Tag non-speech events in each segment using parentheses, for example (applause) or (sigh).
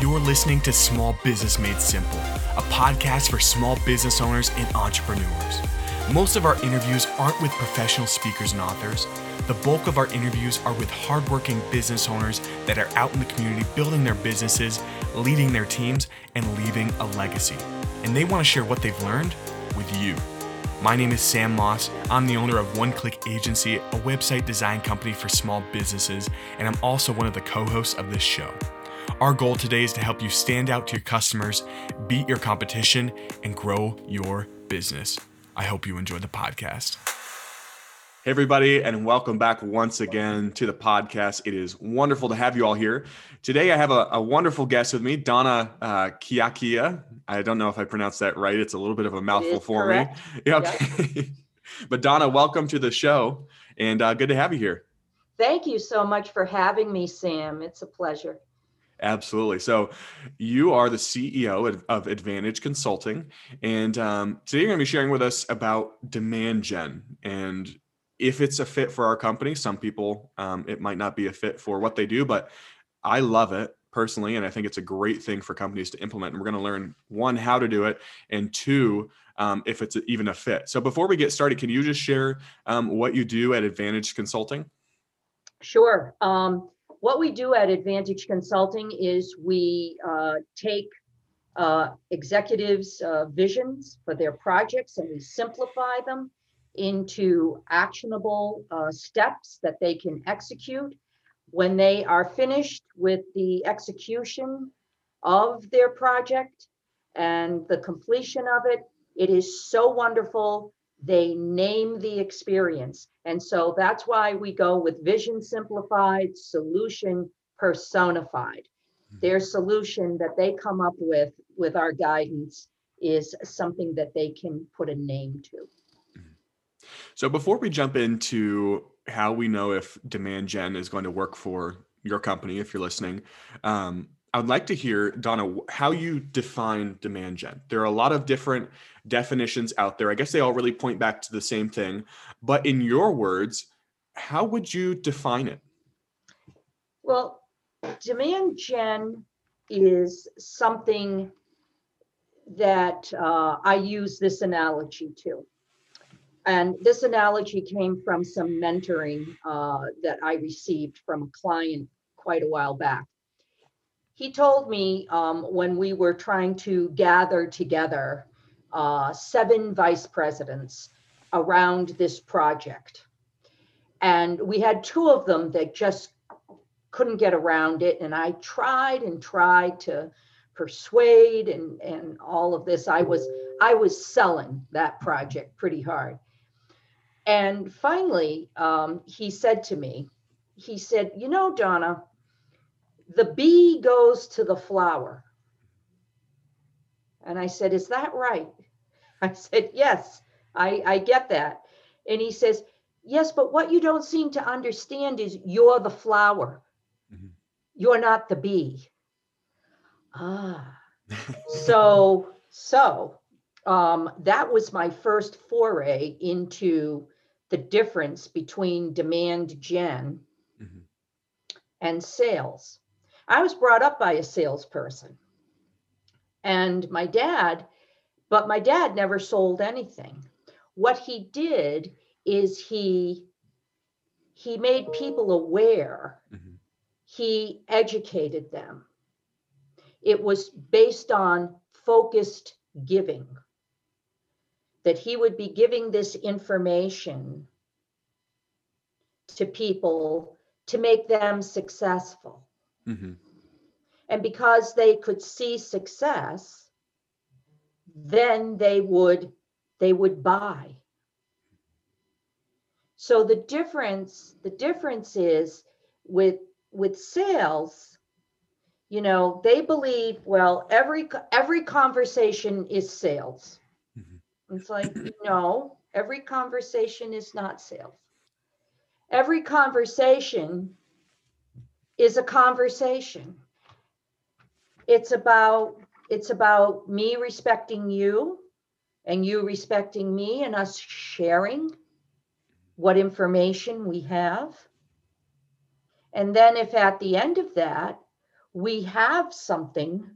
You're listening to Small Business Made Simple, a podcast for small business owners and entrepreneurs. Most of our interviews aren't with professional speakers and authors. The bulk of our interviews are with hardworking business owners that are out in the community building their businesses, leading their teams, and leaving a legacy. And they want to share what they've learned with you. My name is Sam Moss. I'm the owner of One Click Agency, a website design company for small businesses, and I'm also one of the co hosts of this show. Our goal today is to help you stand out to your customers, beat your competition, and grow your business. I hope you enjoy the podcast. Hey, everybody, and welcome back once again to the podcast. It is wonderful to have you all here. Today, I have a, a wonderful guest with me, Donna uh, Kiakia. I don't know if I pronounced that right. It's a little bit of a mouthful for correct. me. Yeah, okay. but, Donna, welcome to the show, and uh, good to have you here. Thank you so much for having me, Sam. It's a pleasure. Absolutely. So, you are the CEO of, Advantage Consulting, and um, today you're going to be sharing with us about demand gen and if it's a fit for our company. Some people, um, it might not be a fit for what they do, but I love it personally, and I think it's a great thing for companies to implement. And we're going to learn one how to do it, and two um, if it's even a fit. So, before we get started, can you just share um, what you do at Advantage Consulting? Sure. Um, what we do at Advantage Consulting is we uh, take uh, executives' uh, visions for their projects and we simplify them into actionable uh, steps that they can execute. When they are finished with the execution of their project and the completion of it, it is so wonderful. They name the experience. And so that's why we go with vision simplified, solution personified. Their solution that they come up with, with our guidance, is something that they can put a name to. So before we jump into how we know if demand gen is going to work for your company, if you're listening, um, I would like to hear, Donna, how you define demand gen. There are a lot of different definitions out there. I guess they all really point back to the same thing. But in your words, how would you define it? Well, demand gen is something that uh, I use this analogy to. And this analogy came from some mentoring uh, that I received from a client quite a while back. He told me um, when we were trying to gather together uh, seven vice presidents around this project. And we had two of them that just couldn't get around it. And I tried and tried to persuade and, and all of this. I was I was selling that project pretty hard. And finally, um, he said to me, he said, You know, Donna, the bee goes to the flower. And I said, Is that right? (laughs) I said, Yes, I, I get that. And he says, Yes, but what you don't seem to understand is you're the flower, Mhm. you're not the bee. Ah, (laughs) so, so um, that was my first foray into the difference between demand gen Mhm. and sales. I was brought up by a salesperson. And my dad, but my dad never sold anything. What he did is he he made people aware. Mhm. He educated them. It was based on focused giving that he would be giving this information to people to make them successful. Mhm. And because they could see success, then they would they would buy. So the difference the difference is with with sales you know they believe well every every conversation is sales Mhm. it's like no every conversation is not sales every conversation is a conversation it's about it's about me respecting you and you respecting me and us sharing what information we have and then if at the end of that we have something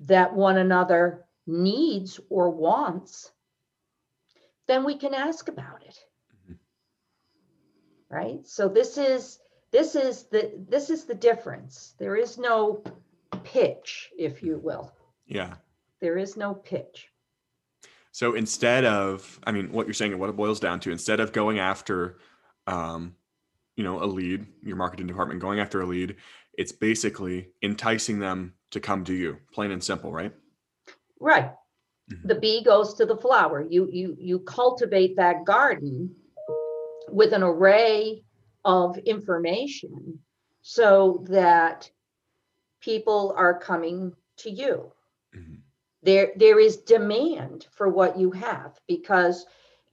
that one another needs or wants, then we can ask about it. Mhm. Right? So this is this is the this is the difference. There is no pitch, if you will. Yeah. There is no pitch. So instead of, I mean, what you're saying and what it boils down to, instead of going after, um, you know, a lead, your marketing department going after a lead, it's basically enticing them to come to you, plain and simple, right? Right. Mhm. The bee goes to the flower. You you you cultivate that garden with an array of information so that people are coming to you. Mhm. There there is demand for what you have because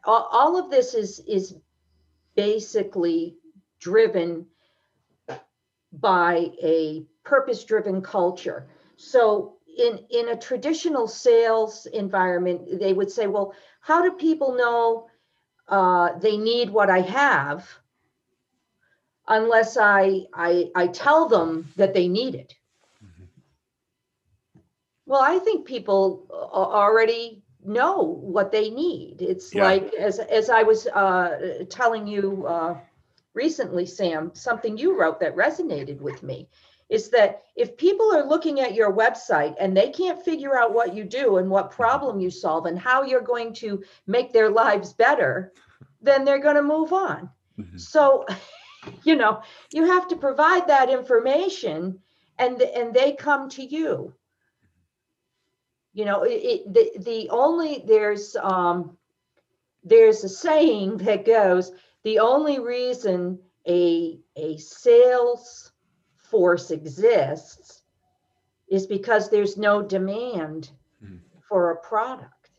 all, all of this is is basically driven by a purpose driven culture. So in in a traditional sales environment, they would say, well, how do people know uh, they need what I have unless I, I I tell them that they need it? Mhm. Well, I think people already know what they need. It's Yeah. like as as I was uh, telling you uh, recently, Sam, something you wrote that resonated with me is that if people are looking at your website and they can't figure out what you do and what problem you solve and how you're going to make their lives better, then they're going to move on. Mhm. So, (laughs) you know, you have to provide that information and and they come to you. You know, it, it the, the only there's um there's a saying that goes the only reason a a sales force exists is because there's no demand Mhm. for a product.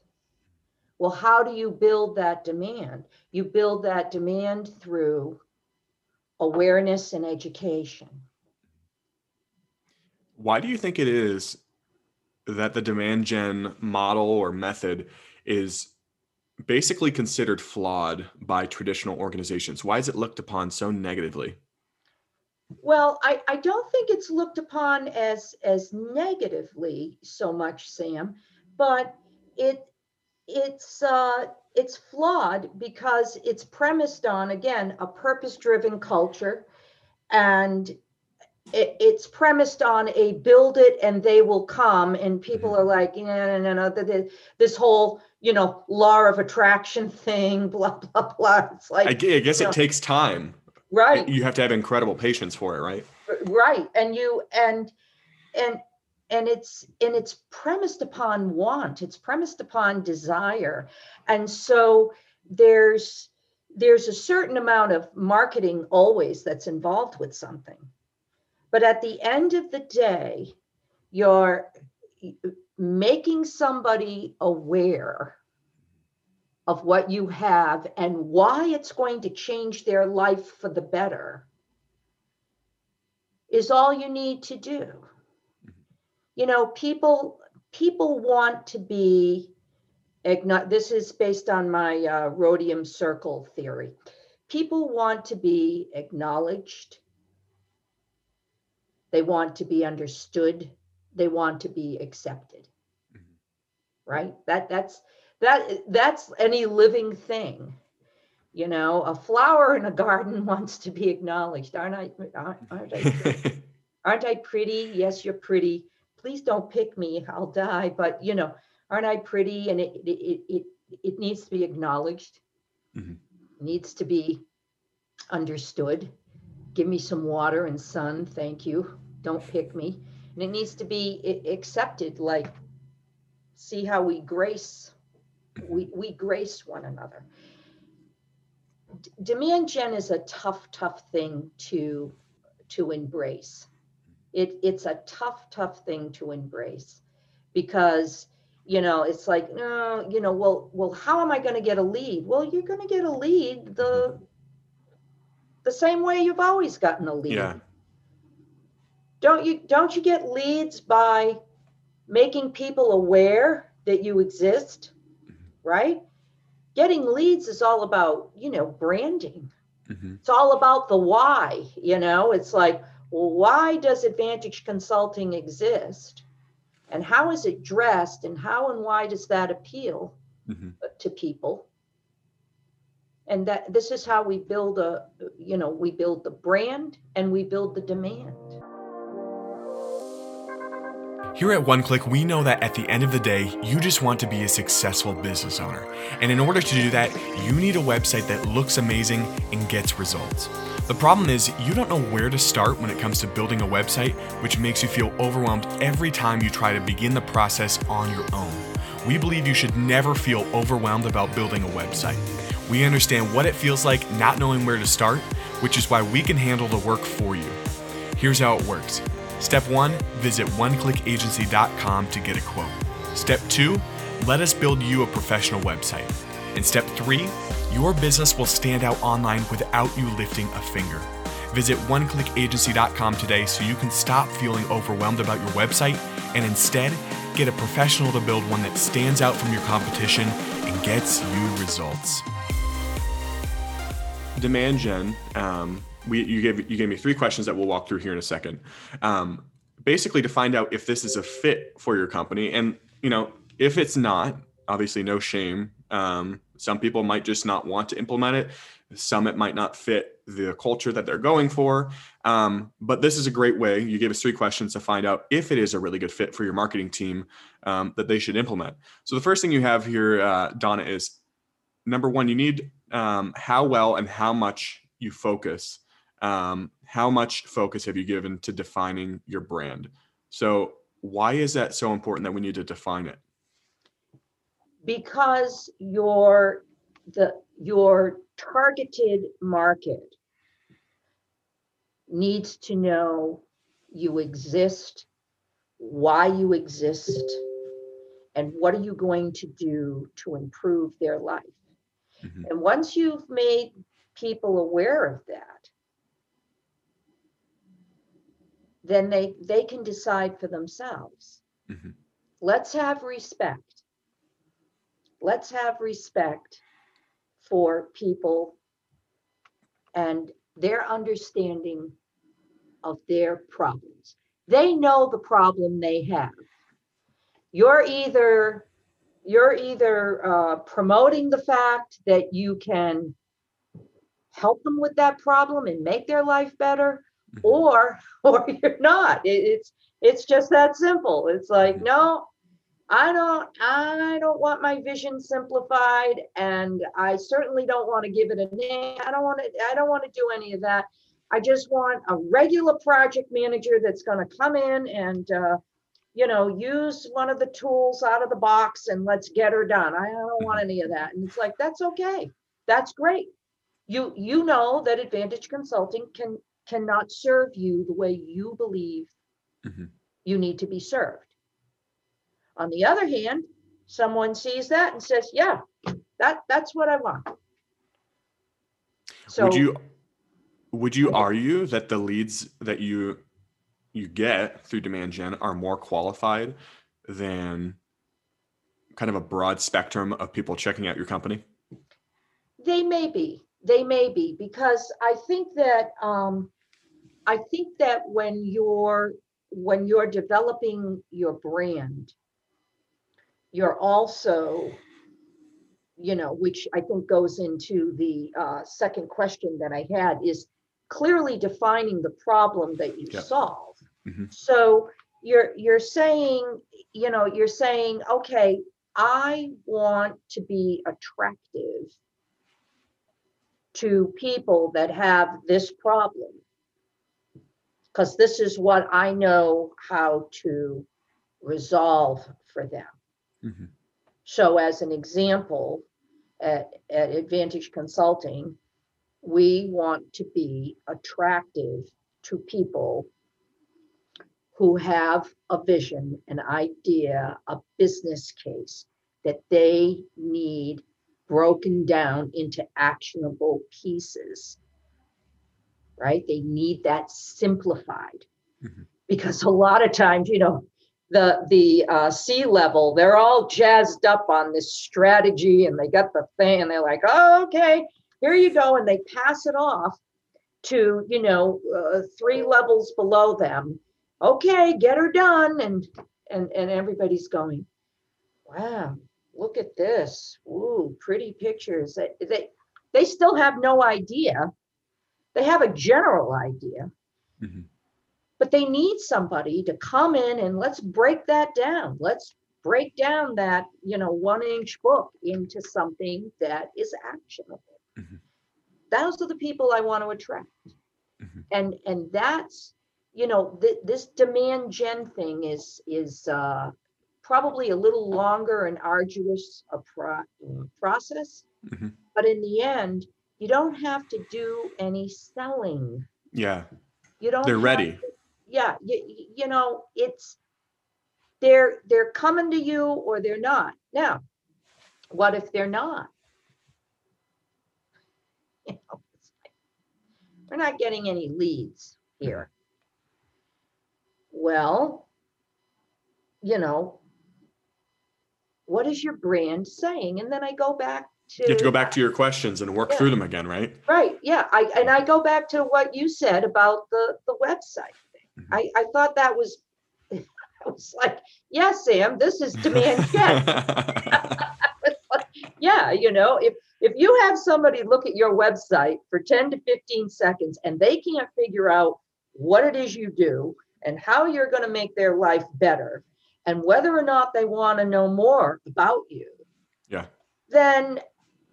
Well, how do you build that demand? You build that demand through awareness and education. Why do you think it is that the demand gen model or method is basically considered flawed by traditional organizations? Why is it looked upon so negatively? Well, I, I don't think it's looked upon as as negatively so much, Sam, but it it's uh, it's flawed because it's premised on again a purpose-driven culture, and it, it's premised on a build it and they will come, and people mm-hmm. are like, no, no, no, no, th- th- this whole you know law of attraction (laughs) thing, blah blah blah. It's like I, I guess it takes time. right, You have to have incredible patience for it, right? right and you and and and it's and it's premised upon want it's premised upon desire and so there's there's a certain amount of marketing always that's involved with something but at the end of the day you're making somebody aware of what you have and why it's going to change their life for the better is all you need to do. You know, people people want to be this is based on my uh, rhodium circle theory. People want to be acknowledged. They want to be understood. They want to be accepted. Mhm. Right? That that's that that's any living thing. You know, a flower in a garden (laughs) wants to be acknowledged. Aren't I? Aren't, aren't I? (laughs) Aren't I pretty? Yes, you're pretty. Please don't pick me. I'll die. But you know, aren't I pretty? And it it it it, needs to be acknowledged. Mhm. Needs to be understood. Give me some water and sun. Thank you. Don't pick me. And it needs to be accepted. Like, see how we grace. We we grace one another. D- Demand gen is a tough, tough thing to to embrace. It it's a tough, tough thing to embrace because you know it's like no, you know, well, well, how am I going to get a lead? Well, you're going to get a lead the the same way you've always gotten a lead. yeah. Don't you don't you get leads by making people aware that you exist, right? Getting leads is all about, you know, branding. Mhm. It's all about the why, you know. It's like, well, why does Advantage Consulting exist? And how is it dressed? And how and why does that appeal hmm to people? And that this is how we build a, you know, we build the brand and we build the demand. Here at One Click, we know that at the end of the day, you just want to be a successful business owner. And in order to do that, you need a website that looks amazing and gets results. The problem is, you don't know where to start when it comes to building a website, which makes you feel overwhelmed every time you try to begin the process on your own. We believe you should never feel overwhelmed about building a website. We understand what it feels like not knowing where to start, which is why we can handle the work for you. Here's how it works. Step one, visit oneclickagency.com to get a quote. Step two, let us build you a professional website. And step three, your business will stand out online without you lifting a finger. Visit oneclickagency.com today so you can stop feeling overwhelmed about your website and instead get a professional to build one that stands out from your competition and gets you results. Demand gen, um, we you gave you gave me three questions that we'll walk through here in a second. Um, basically, to find out if this is a fit for your company, and you know if it's not, obviously no shame. Um, some people might just not want to implement it. Some it might not fit the culture that they're going for. Um, but this is a great way. You gave us three questions to find out if it is a really good fit for your marketing team um, that they should implement. So the first thing you have here, uh, Donna, is number one, you need um, how well and how much you focus. Um, how much focus have you given to defining your brand? So why is that so important that we need to define it? because your the your targeted market needs to know you exist why you exist and what are you going to do to improve their life Mhm. and once you've made people aware of that then they they can decide for themselves Mhm. let's have respect let's have respect for people and their understanding of their problems. They know the problem they have. You're either you're either uh, promoting the fact that you can help them with that problem and make their life better. Or (laughs) or you're not. It- it's it's just that simple. It's like no, I don't I don't want my vision simplified and I certainly don't want to give it a name. I don't want to I don't want to do any of that. I just want a regular project manager that's going to come in and uh, you know use one of the tools out of the box and let's get her done. I don't want any of that. And it's like that's okay. That's great. You you know that Advantage Consulting can cannot serve you the way you believe Mhm. you need to be served. On the other hand, someone sees that and says, yeah, that, that's what I want. So, would you would you argue that the leads that you you get through demand gen are more qualified than kind of a broad spectrum of people checking out your company? they may be, they may be, because I think that, um, I think that when you're, when you're developing your brand, you're also, you know, which I think goes into the, uh, second question that I had is clearly defining the problem that you Yep. solve. Mhm. So you're, you're saying, you know, you're saying, okay, I want to be attractive to people that have this problem. Because this is what I know how to resolve for them. Mhm. So as an example, at, at Advantage Consulting, we want to be attractive to people who have a vision, an idea, a business case that they need broken down into actionable pieces. Right? They need that simplified. Mhm. Because a lot of times, you know, the the uh, C level, they're all jazzed up on this strategy and they got the thing and they're like, oh, okay, here you go. And they pass it off. to, you know, uh, three levels below them. Okay, get her done. And, and, and everybody's going, wow, look at this. Ooh, pretty pictures. They, they, they still have no idea. They have a general idea, Mhm. but they need somebody to come in and let's break that down. Let's break down that, you know, one inch book into something that is actionable. Mhm. Those are the people I want to attract. Mhm. And, and that's, you know, th- this demand gen thing is, is, uh, probably a little longer and arduous a pro- uh, process. Mhm. But in the end, you don't have to do any selling. Yeah, You don't. they're ready. yeah, you, you know, it's, they're, they're coming to you or they're not. Now, what if they're not? (laughs) You know, like, We're not getting any leads here. Well, you know, what is your brand saying? And then I go back to. You have to go back to your questions and work Yeah. through them again, right? Right, yeah, I, and I go back to what you said about the, the website. thing. Mhm. I, I thought that was, (laughs) I was like, yeah, Sam, this is demand gen. (laughs) (laughs) Yeah, you know, if, if you have somebody look at your website for ten to fifteen seconds and they can't figure out what it is you do and how you're gonna make their life better, and whether or not they want to know more about you. Yeah. Then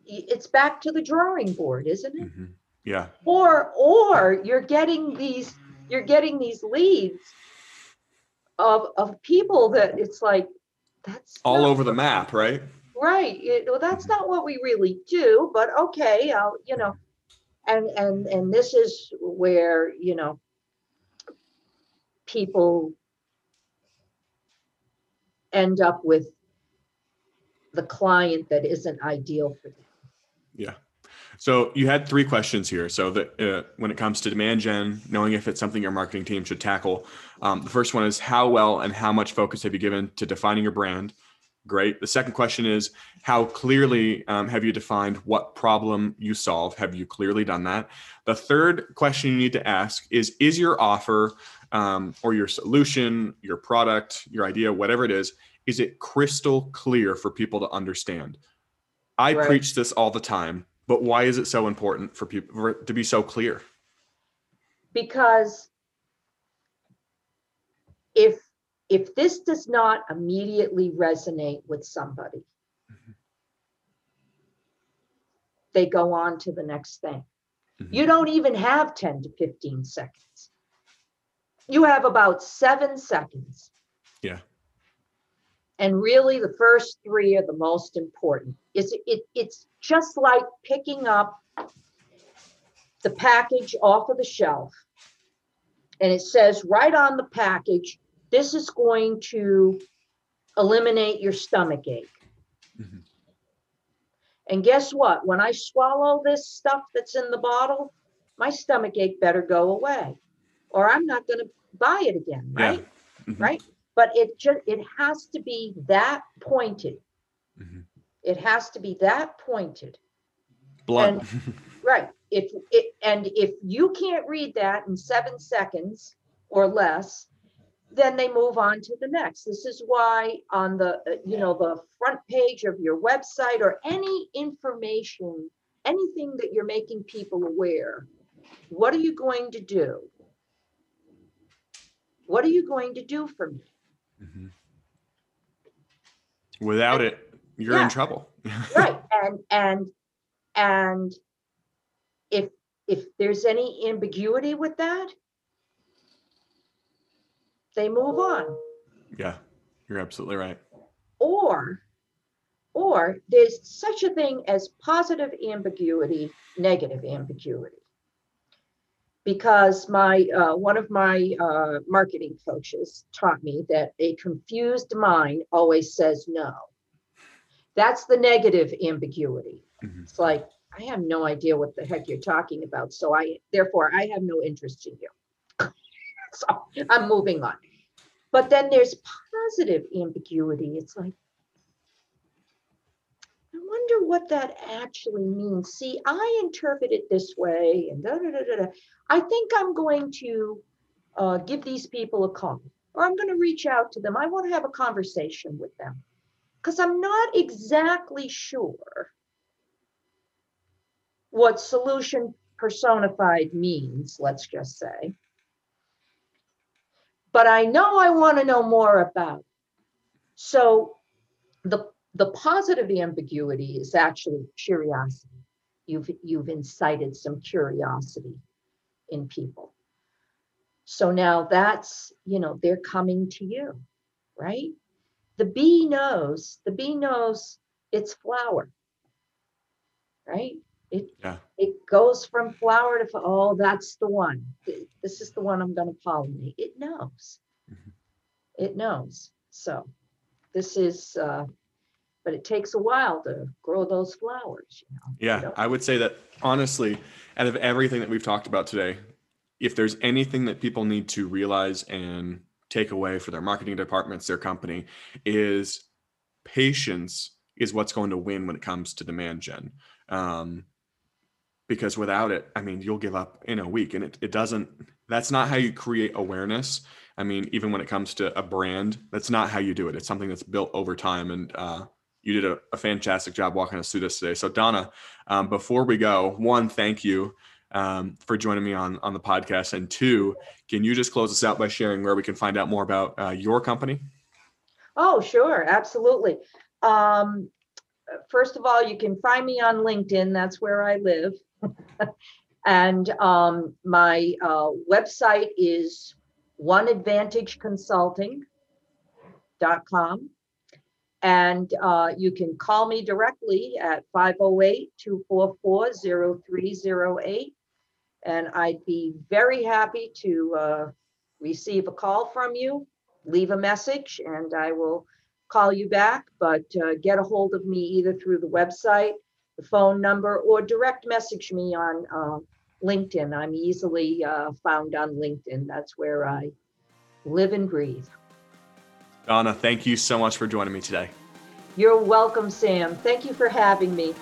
it's back to the drawing board, isn't it? Mhm. Yeah, or or you're getting these you're getting these leads of of people that it's like that's all over the map, right? right it- well that's not what we really do but okay i'll you know and and and this is where you know people end up with the client that isn't ideal for them Yeah. So you had three questions here. So that uh, when it comes to demand gen, knowing if it's something your marketing team should tackle, um, the first one is how well and how much focus have you given to defining your brand? Great. The second question is how clearly um, have you defined what problem you solve? Have you clearly done that? The third question you need to ask is Is your offer um, or your solution, your product, your idea, whatever it is, is it crystal clear for people to understand? I Right. preach this all the time, but why is it so important for people for to be so clear? because if if this does not immediately resonate with somebody Mhm. they go on to the next thing Mhm. you don't even have 10 to 15 seconds you have about 7 seconds Yeah. and really the first 3 are the most important it's it, it's just like picking up the package off of the shelf and it says right on the package, this is going to eliminate your stomach ache. Mhm. And guess what? When I swallow this stuff that's in the bottle, my stomach ache better go away, or I'm not going to buy it again, Yeah. right? Mhm. Right? But it just it has to be that pointed. Mhm. It has to be that pointed. Blunt. (laughs) Right. If it, and if you can't read that in seven seconds or less, then they move on to the next. This is why on the, uh, you know, the front page of your website or any information, anything that you're making people aware, what are you going to do? What are you going to do for me? Mhm. Without it, you're Yeah. in trouble. (laughs) Right. And, and, and if, if there's any ambiguity with that, they move on. yeah, you're absolutely right. Or, or there's such a thing as positive ambiguity, negative ambiguity. Because my, uh, one of my, uh, marketing coaches taught me that a confused mind always says no. That's the negative ambiguity. Mhm. It's like, I have no idea what the heck you're talking about, so I, therefore, I have no interest in you. (laughs) So I'm moving on. But then there's positive ambiguity. It's like, wonder what that actually means. See, I interpret it this way and da da da da. da. I think I'm going to uh, give these people a call or I'm going to reach out to them. I want to have a conversation with them because I'm not exactly sure what solution personified means, let's just say. But I know I want to know more about. So the the positive ambiguity is actually curiosity. You've you've incited some curiosity in people. So now that's, you know, they're coming to you, right? The bee knows, the bee knows its flower, right? It Yeah. it goes from flower to oh, that's the one. This is the one I'm going to pollinate. It knows. Mhm. It knows. So this is, uh, but it takes a while to grow those flowers. You know. Yeah, I would say that honestly, out of everything that we've talked about today, if there's anything that people need to realize and take away for their marketing departments, their company, is patience is what's going to win when it comes to demand gen. Um, because without it, I mean, you'll give up in a week, and it, it doesn't. That's not how you create awareness. I mean, even when it comes to a brand, that's not how you do it. It's something that's built over time, and uh, you did a, a fantastic job walking us through this today. So, Donna, um, before we go, one, thank you um, for joining me on on the podcast, and two, can you just close us out by sharing where we can find out more about uh, your company? Oh, sure, absolutely. Um, first of all, you can find me on LinkedIn. That's where I live. (laughs) and um, my uh, website is oneadvantageconsulting.com. And uh, you can call me directly at 508 244 0308. And I'd be very happy to uh, receive a call from you, leave a message, and I will call you back. But uh, get a hold of me either through the website, the phone number, or direct message me on uh, LinkedIn. I'm easily uh, found on LinkedIn. That's where I live and breathe. Donna, thank you so much for joining me today. You're welcome, Sam. Thank you for having me.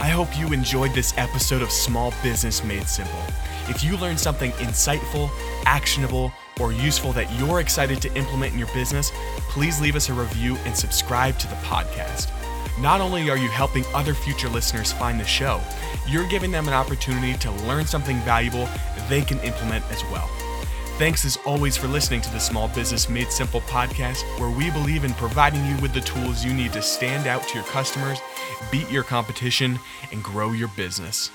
I hope you enjoyed this episode of Small Business Made Simple. If you learned something insightful, actionable, or useful that you're excited to implement in your business, please leave us a review and subscribe to the podcast. Not only are you helping other future listeners find the show, you're giving them an opportunity to learn something valuable they can implement as well. Thanks as always for listening to the Small Business Made Simple podcast, where we believe in providing you with the tools you need to stand out to your customers, beat your competition, and grow your business.